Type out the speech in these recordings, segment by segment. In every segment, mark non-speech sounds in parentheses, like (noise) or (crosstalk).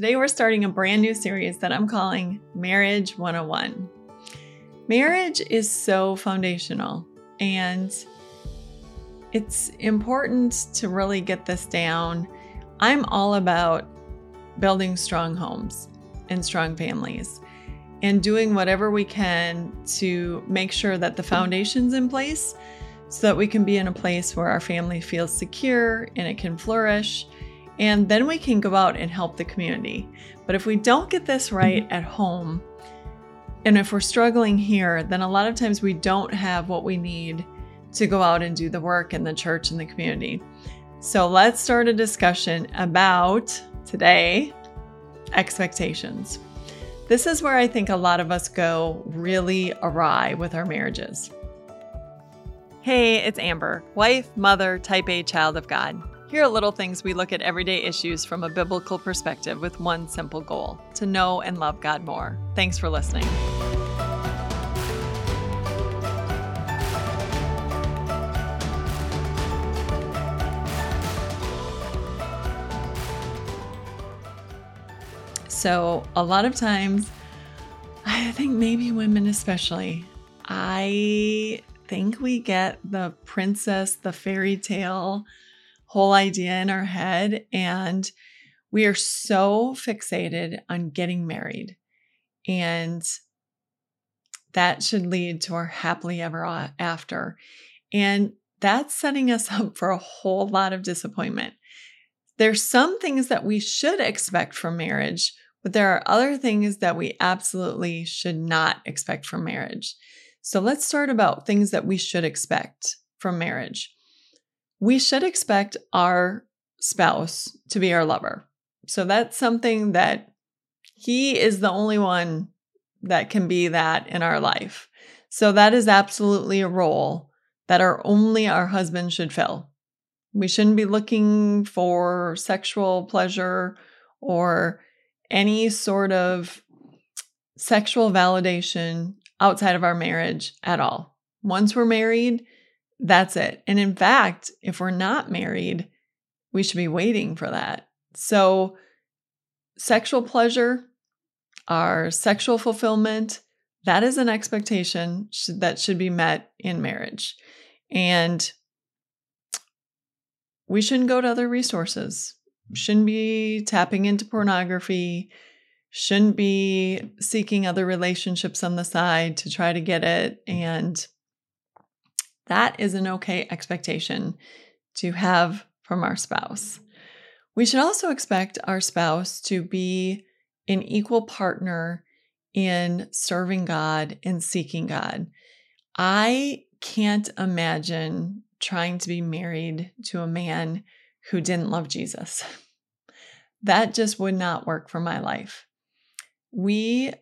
Today, we're starting a brand new series that I'm calling Marriage 101. Marriage is so foundational, and it's important to really get this down. I'm all about building strong homes and strong families and doing whatever we can to make sure that the foundation's in place so that we can be in a place where our family feels secure and it can flourish and then we can go out and help the community. But if we don't get this mm-hmm. right at home, and if we're struggling here, then a lot of times we don't have what we need to go out and do the work in the church and the community. So let's start a discussion about today expectations. This is where I think a lot of us go really awry with our marriages. Hey, it's Amber, wife, mother, type A child of God. Here are little things we look at everyday issues from a biblical perspective with one simple goal to know and love God more. Thanks for listening. So, a lot of times, I think maybe women especially, I think we get the princess, the fairy tale whole idea in our head. And we are so fixated on getting married. And that should lead to our happily ever after. And that's setting us (laughs) up for a whole lot of disappointment. There's some things that we should expect from marriage, but there are other things that we absolutely should not expect from marriage. So let's start about things that we should expect from marriage we should expect our spouse to be our lover. So that's something that he is the only one that can be that in our life. So that is absolutely a role that our only our husband should fill. We shouldn't be looking for sexual pleasure or any sort of sexual validation outside of our marriage at all. Once we're married, that's it. And in fact, if we're not married, we should be waiting for that. So, sexual pleasure, our sexual fulfillment, that is an expectation that should be met in marriage. And we shouldn't go to other resources, shouldn't be tapping into pornography, shouldn't be seeking other relationships on the side to try to get it. And that is an okay expectation to have from our spouse. We should also expect our spouse to be an equal partner in serving God and seeking God. I can't imagine trying to be married to a man who didn't love Jesus. That just would not work for my life. We,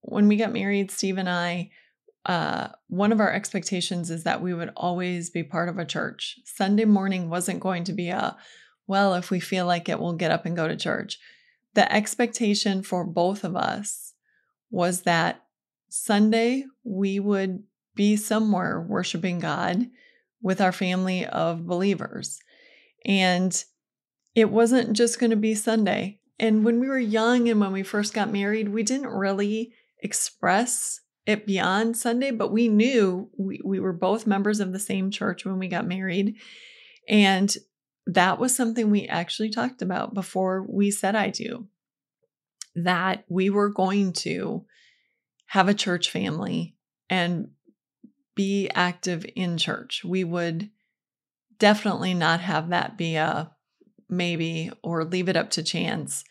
when we got married, Steve and I, uh, one of our expectations is that we would always be part of a church. Sunday morning wasn't going to be a, well, if we feel like it, we'll get up and go to church. The expectation for both of us was that Sunday we would be somewhere worshiping God with our family of believers. And it wasn't just going to be Sunday. And when we were young and when we first got married, we didn't really express it beyond Sunday, but we knew we, we were both members of the same church when we got married. And that was something we actually talked about before we said I do. That we were going to have a church family and be active in church. We would definitely not have that be a maybe or leave it up to chance.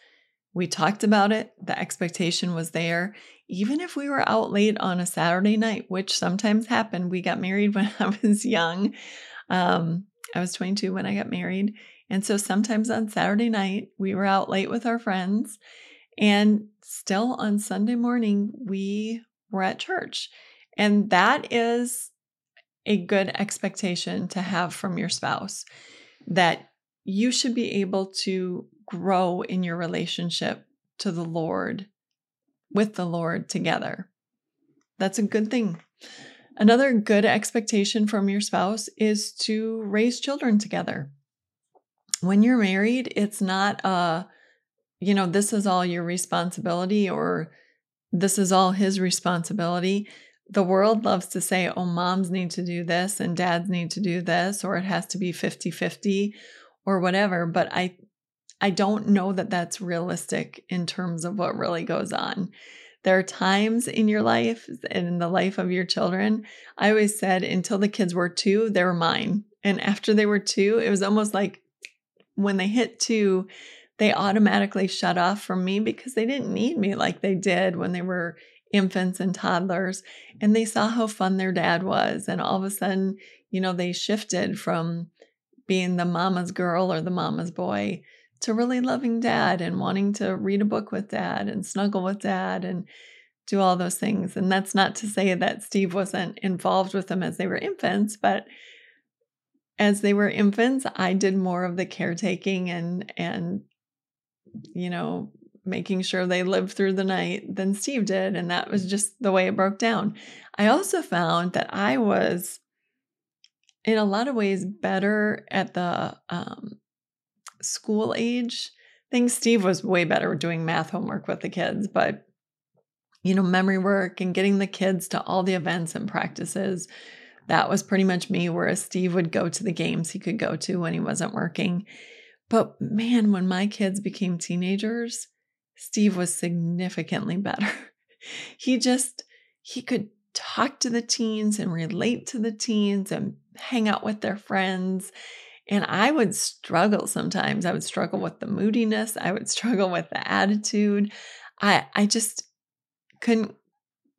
We talked about it, the expectation was there, even if we were out late on a Saturday night, which sometimes happened, we got married (laughs) when I was young. Um, I was 22 when I got married. And so sometimes on Saturday night, we were out late with our friends. And still on Sunday morning, we were at church. And that is a good expectation to have from your spouse that you should be able to grow in your relationship to the Lord with the Lord together. That's a good thing. Another good expectation from your spouse is to raise children together. When you're married, it's not a you know, this is all your responsibility or this is all his responsibility. The world loves to say, oh, moms need to do this and dads need to do this, or it has to be 50 50 or whatever. But I, I don't know that that's realistic in terms of what really goes on. There are times in your life and in the life of your children. I always said until the kids were two, they were mine. And after they were two, it was almost like when they hit two, they automatically shut off from me because they didn't need me like they did when they were infants and toddlers. And they saw how fun their dad was. And all of a sudden, you know, they shifted from being the mama's girl or the mama's boy to really loving dad and wanting to read a book with dad and snuggle with dad and do all those things. And that's not to say that Steve wasn't involved with them as they were infants, but as they were infants, I did more of the caretaking and and you know, making sure they lived through the night than Steve did. And that was just the way it broke down. I also found that I was, in a lot of ways, better at the um, school age things. Steve was way better doing math homework with the kids, but you know, memory work and getting the kids to all the events and practices. That was pretty much me, whereas Steve would go to the games he could go to when he wasn't working. But man, when my kids became teenagers, Steve was significantly (laughs) better. he just, he could talk to the teens and relate to the teens and hang out with their friends. And I would struggle sometimes. I would struggle with the moodiness. I would (laughs) struggle with the attitude. I I just couldn't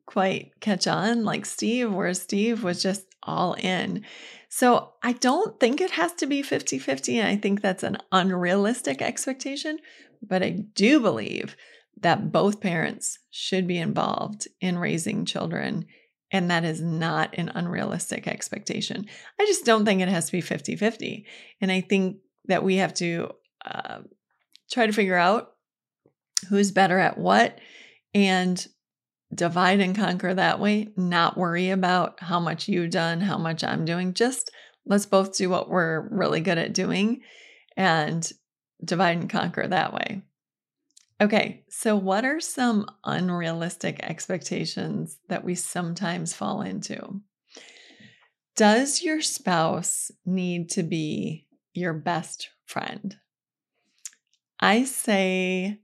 quite catch on like Steve, where Steve was just all in. So I don't think it has to be 50 50. And I think that's an unrealistic expectation. But I do believe that both parents should be involved in raising children and that is not an unrealistic expectation. I just don't think it has to be 50 50. And I think that we have to uh, try to figure out who's better at what and divide and conquer that way, not worry about how much you've done, how much I'm doing. Just let's both do what we're really good at doing and divide and conquer that way. Okay, so what are some unrealistic expectations that we sometimes fall into? Does your spouse need to be your best friend? I say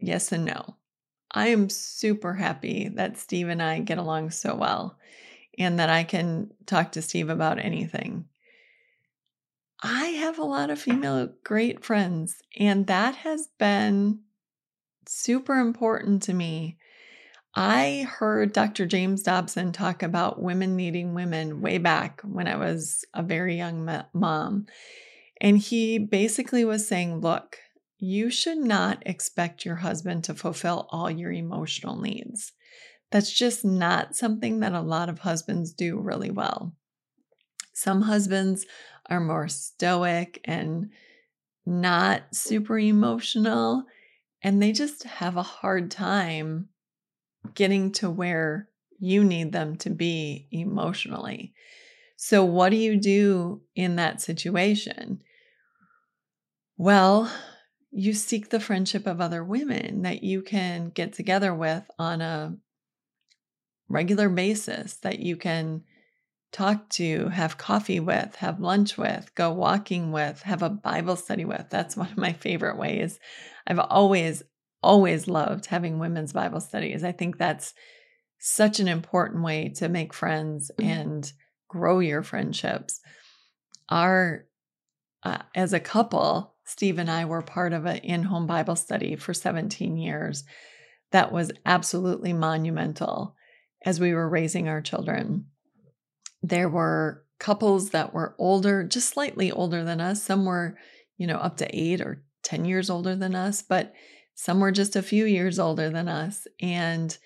yes and no. I am super happy that Steve and I get along so well and that I can talk to Steve about anything. I have a lot of female great friends, and that has been super important to me. I heard Dr. James Dobson talk about women needing women way back when I was a very young mom. And he basically was saying, look, you should not expect your husband to fulfill all your emotional needs. That's just not something that a lot of husbands do really well. Some husbands are more stoic and not super emotional, and they just have a hard time getting to where you need them to be emotionally. So, what do you do in that situation? Well, you seek the friendship of other women that you can get together with on a regular basis, that you can talk to, have coffee with, have lunch with, go walking with, have a Bible study with. That's one of my favorite ways. I've always, always loved having women's Bible studies. I think that's such an important way to make friends mm-hmm. and grow your friendships. Our, uh, as a couple, Steve and I were part of an in home Bible study for 17 years. That was absolutely monumental as we were raising our children there were couples that were older, just slightly older than us. Some were, you know, up to eight or 10 years older than us, but some were just a few years older than us. And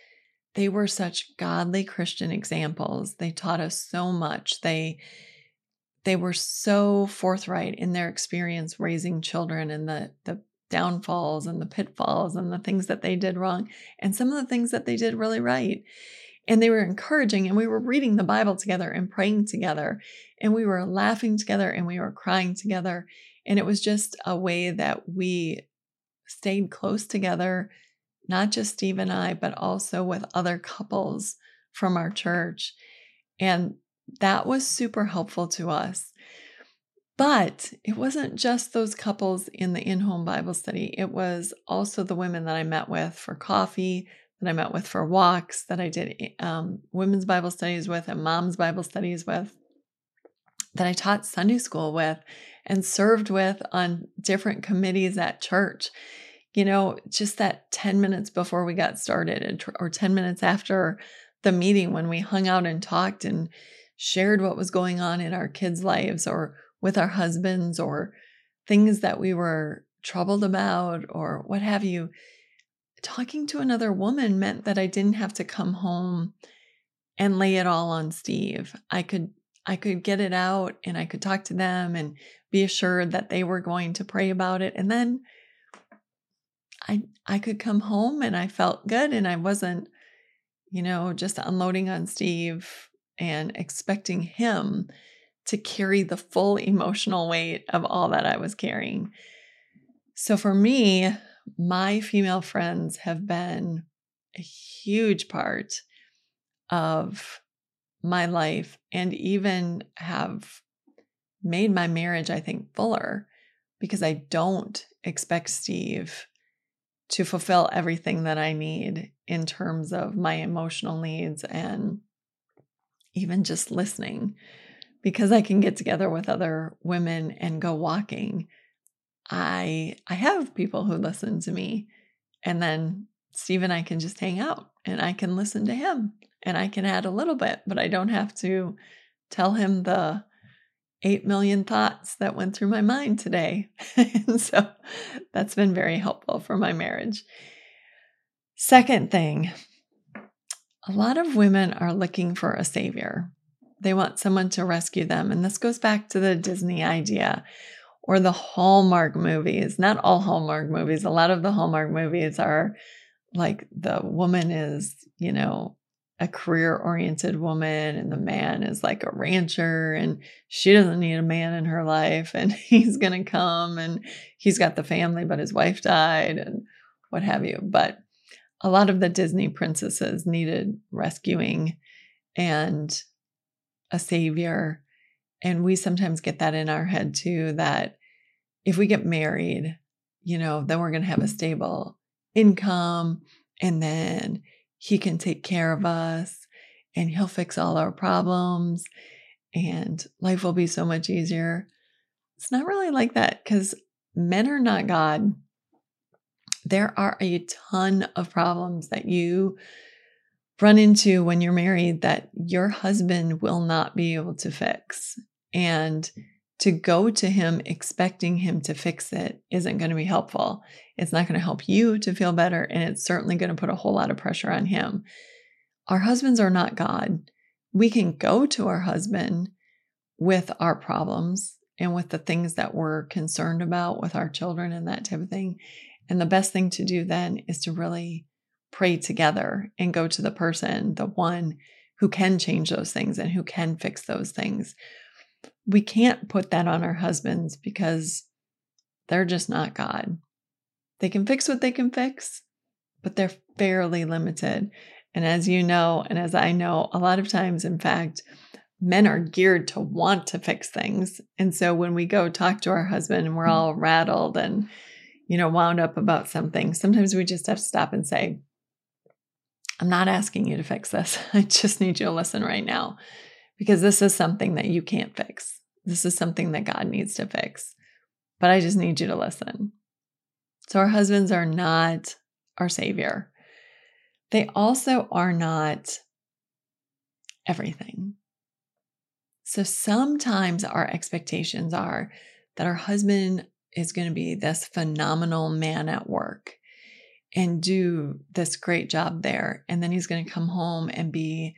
they were such godly Christian examples. They taught us so much. They they were so forthright in their experience raising children and the the downfalls and the pitfalls and the things that they did wrong and some of the things that they did really right and they were encouraging and we were reading the bible together and praying together and we were laughing together and we were crying together and it was just a way that we stayed close together, not just Steve and I, but also with other couples from our church. And that was super helpful to us. But it wasn't just those couples in the in home Bible study, it was also the women that I met with for coffee, that I met with for walks, that I did um, women's Bible studies with and mom's Bible studies with, that I taught Sunday school with and served with on different committees at church. You know, just that 10 minutes before we got started or 10 minutes after the meeting when we hung out and talked and shared what was going on in our kids' lives or with our husbands or things that we were troubled about or what have you. Talking to another woman meant that I didn't have to come home and lay it all on Steve. I could I could get it out and I could talk to them and be assured that they were going to pray about it and then I I could come home and I felt good and I wasn't you know just unloading on Steve and expecting him to carry the full emotional weight of all that I was carrying. So for me, my female friends have been a huge part of my life and even have made my marriage, I think, fuller because I don't expect Steve to fulfill everything that I need in terms of my emotional needs and even just listening, because I can get together with other women and go walking. I I have people who listen to me and then Steve and I can just hang out and I can listen to him and I can add a little bit, but I don't have to tell him the 8 million thoughts that went through my mind today. and (laughs) so that's been very helpful for my marriage. Second thing, a lot of women are looking for a savior. They want someone to rescue them. And this goes back to the Disney idea or the Hallmark movies. Not all Hallmark movies, a lot of the Hallmark movies are like the woman is, you know, a career oriented woman and the man is like a rancher and she doesn't need a man in her life and (laughs) he's going to come and he's got the family but his wife died and what have you. But a lot of the Disney princesses needed rescuing and a savior. And we sometimes get that in our head too that if we get married, you know, then we're going to have a stable income and then he can take care of us and he'll fix all our problems and life will be so much easier. It's not really like that because men are not God there are a ton of problems that you run into when you're married that your husband will not be able to fix. And to go to him expecting him to fix it isn't going to be helpful. It's not going to help you to feel better, and it's certainly going to put a whole lot of pressure on him. Our husbands are not God. We can go to our husband with our problems and with the things that we're concerned about with our children and that type of thing. And the best thing to do then is to really pray together and go to the person, the one who can change those things and who can fix those things. We can't put that on our husbands because they're just not God. They can fix what they can fix, but they're fairly limited. And as you know, and as I know, a lot of times, in fact, men are geared to want to fix things. And so when we go talk to our husband and we're mm. all rattled and you know, wound up about something, sometimes we just have to stop and say, I'm not asking you to fix this. (laughs) I just need you to listen right now because this is something that you can't fix. This is something that God needs to fix. But I just need you to listen. So, our husbands are not our savior. They also are not everything. So, sometimes our expectations are that our husband is going to be this phenomenal man at work and do this great job there. And then he's going to come home and be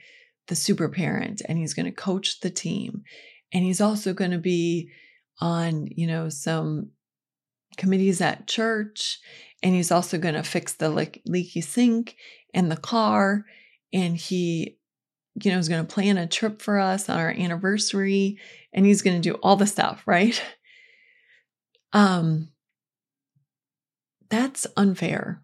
the super parent and he's going to coach the team. And he's also going to be on, you know, some committees at church. And he's also going to fix the le- leaky sink and the car. And he, you know, is going to plan a trip for us on our anniversary. And he's going to do all the stuff, (laughs) right? Um, that's unfair.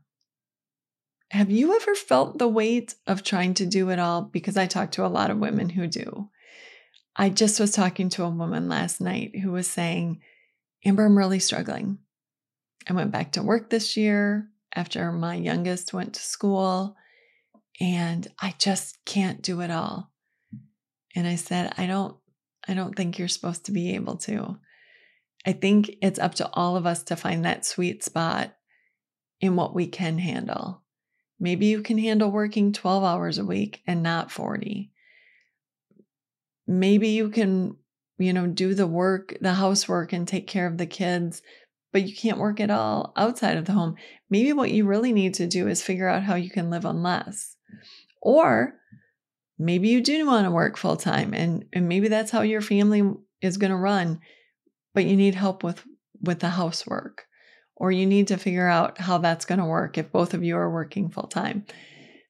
Have you ever felt the weight of trying to do it all? Because I talk to a lot of women who do. I just was talking to a woman last night who was saying, Amber, I'm really struggling. I went back to work this year after my youngest went to school, and I just can't do it all. And I said, I don't I don't think you're supposed to be able to. I think it's up to all of us to find that sweet spot in what we can handle. Maybe you can handle working 12 hours a week and not 40. Maybe you can, you know, do the work, the housework and take care of the kids, but you can't work at all outside of the home. Maybe what you really need to do is figure out how you can live on less. Or maybe you do want to work full time and, and maybe that's how your family is going to run, but you need help with with the housework or you need to figure out how that's going to work if both of you are working full time.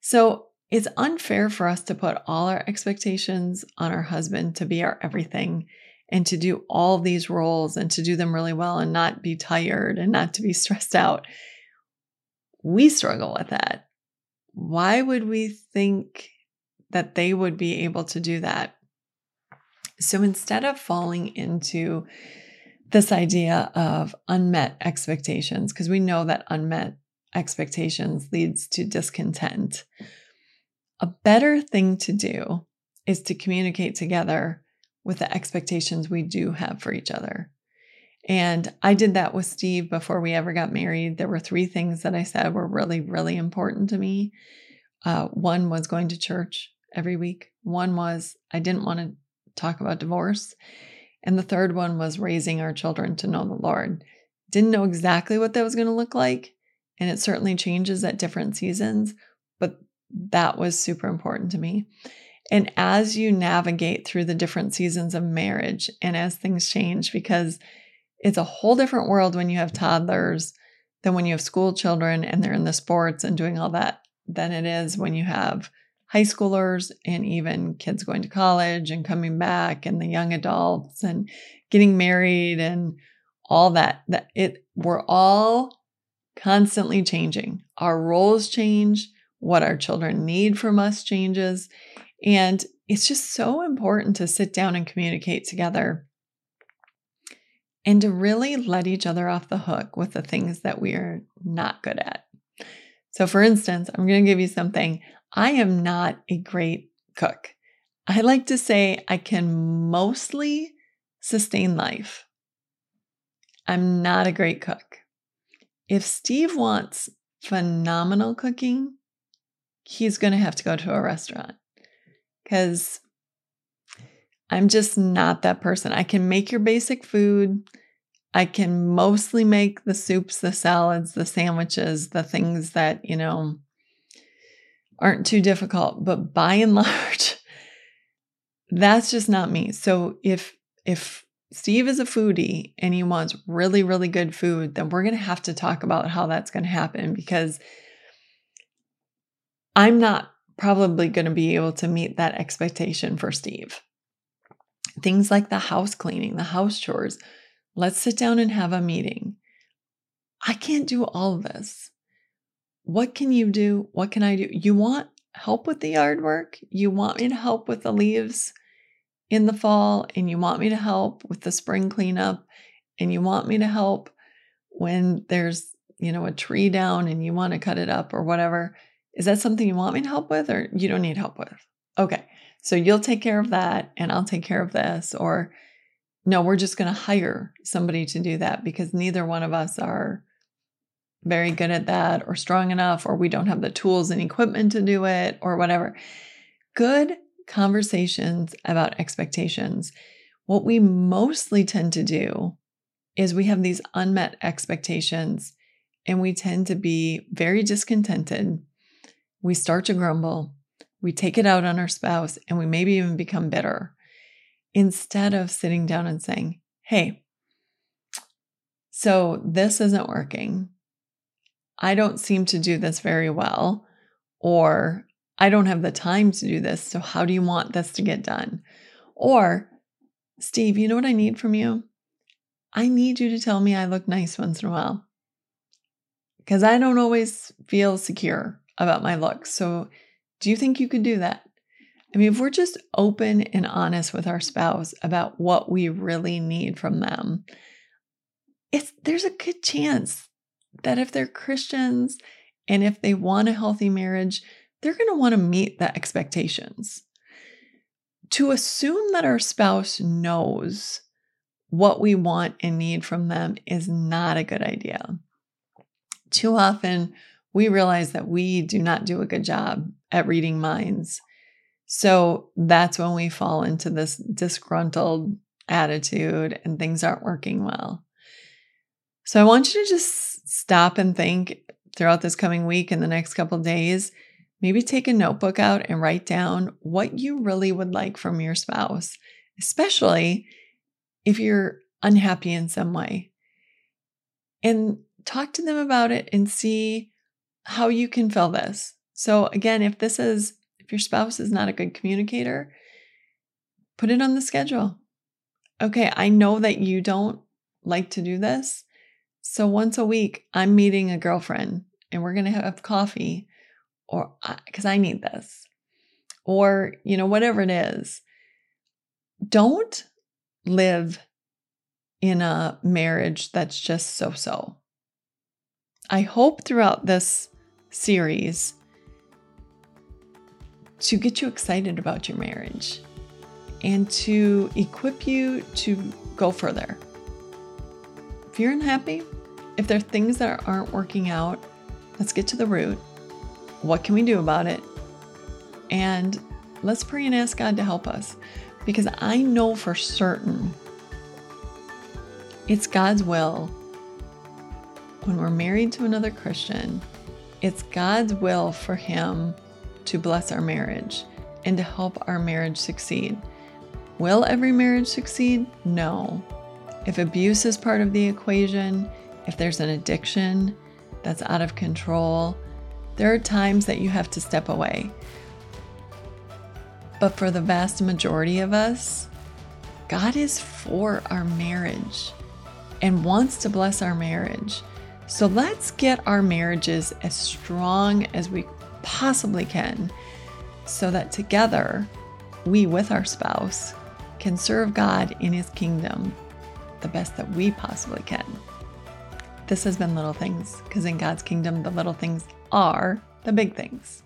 So it's unfair for us to put all our expectations on our husband to be our everything and to do all these roles and to do them really well and not be tired and not to be (laughs) stressed out. We struggle with that. Why would we think that they would be able to do that? So instead of falling into this idea of unmet expectations, because we know that unmet expectations leads to discontent. A better thing to do is to communicate together with the expectations we do have for each other. And I did that with Steve before we ever got married. There were three things that I said were really, really important to me. Uh, one was going to church every week, one was I didn't want to talk about divorce. And the third one was raising our children to know the Lord. Didn't know exactly what that was going to look like. And it certainly changes at different seasons, but that was super important to me. And as you navigate through the different seasons of marriage and as things change, because it's a whole different world when you have toddlers than when you have school children and they're in the sports and doing all that than it is when you have high schoolers and even kids going to college and coming back and the young adults and getting married and all that that it we're all constantly changing our roles change what our children need from us changes and it's just so important to sit down and communicate together and to really let each other off the hook with the things that we are not good at. So, for instance, I'm going to give you something. I am not a great cook. I like to say I can mostly sustain life. I'm not a great cook. If Steve wants phenomenal cooking, he's going to have to go to a restaurant because I'm just not that person. I can make your basic food. I can mostly make the soups, the salads, the sandwiches, the things that, you know, aren't too difficult, but by and (laughs) large, that's just not me. So if if Steve is a foodie and he wants really really good food, then we're going to have to talk about how that's going to happen because I'm not probably going to be able to meet that expectation for Steve. Things like the house cleaning, the house chores. Let's sit down and have a meeting. I can't do all of this. What can you do? What can I do? You want help with the yard work? You want me to help with the leaves in the fall? And you want me to help with the spring cleanup? And you want me to help when there's, you know, a tree down and you want to cut it up or whatever? Is that something you want me to help with or you don't need help with? Okay. So you'll take care of that and I'll take care of this. Or no, we're just going to hire somebody to do that because neither one of us are very good at that or strong enough, or we don't have the tools and equipment to do it, or whatever. Good conversations about expectations. What we mostly tend to do is we have these unmet expectations and we tend to be very discontented. We start to grumble, we take it out on our spouse, and we maybe even become bitter instead of sitting down and saying, Hey, so this isn't working. I don't seem to do this very well, or I don't have the time to do this. So, how do you want this to get done? Or, Steve, you know what I need from you? I need you to tell me I look nice once in a while. because I don't always feel secure about my looks. So, do you think you could do that? I mean, if we're just open and honest with our spouse about what we really need from them, it's there's a good chance that if they're Christians and if they want a healthy marriage, they're going to want to meet the expectations. To assume that our spouse knows what we want and need from them is not a good idea. Too often, we realize that we do not do a good job at reading minds. So that's when we fall into this disgruntled attitude and things aren't working well. So I want you to just stop and think throughout this coming week and the next couple days. Maybe take a notebook out and write down what you really would like from your spouse, especially if you're unhappy in some way. And talk to them about it and see how you can fill this. So, again, if this is, if your spouse is not a good communicator, put it on the schedule. Okay, I know that you don't like to do this. So, once a week, I'm meeting a girlfriend and we're going to have coffee or because I need this or, you know, whatever it is. Don't live in a marriage that's just so so. I hope throughout this series to get you excited about your marriage and to equip you to go further. If you're unhappy, if there are things that aren't working out, let's get to the root. What can we do about it? And let's pray and ask God to help us because I know for certain it's God's will when we're married to another Christian, it's God's will for Him to bless our marriage and to help our marriage succeed. Will every marriage succeed? No. If abuse is part of the equation, if there's an addiction that's out of control, there are times that you have to step away. But for the vast majority of us, God is for our marriage and wants to bless our marriage. So let's get our marriages as strong as we possibly can so that together, we with our spouse can serve God in His kingdom the best that we possibly can. This has been Little Things, because in God's kingdom, the little things are the big things.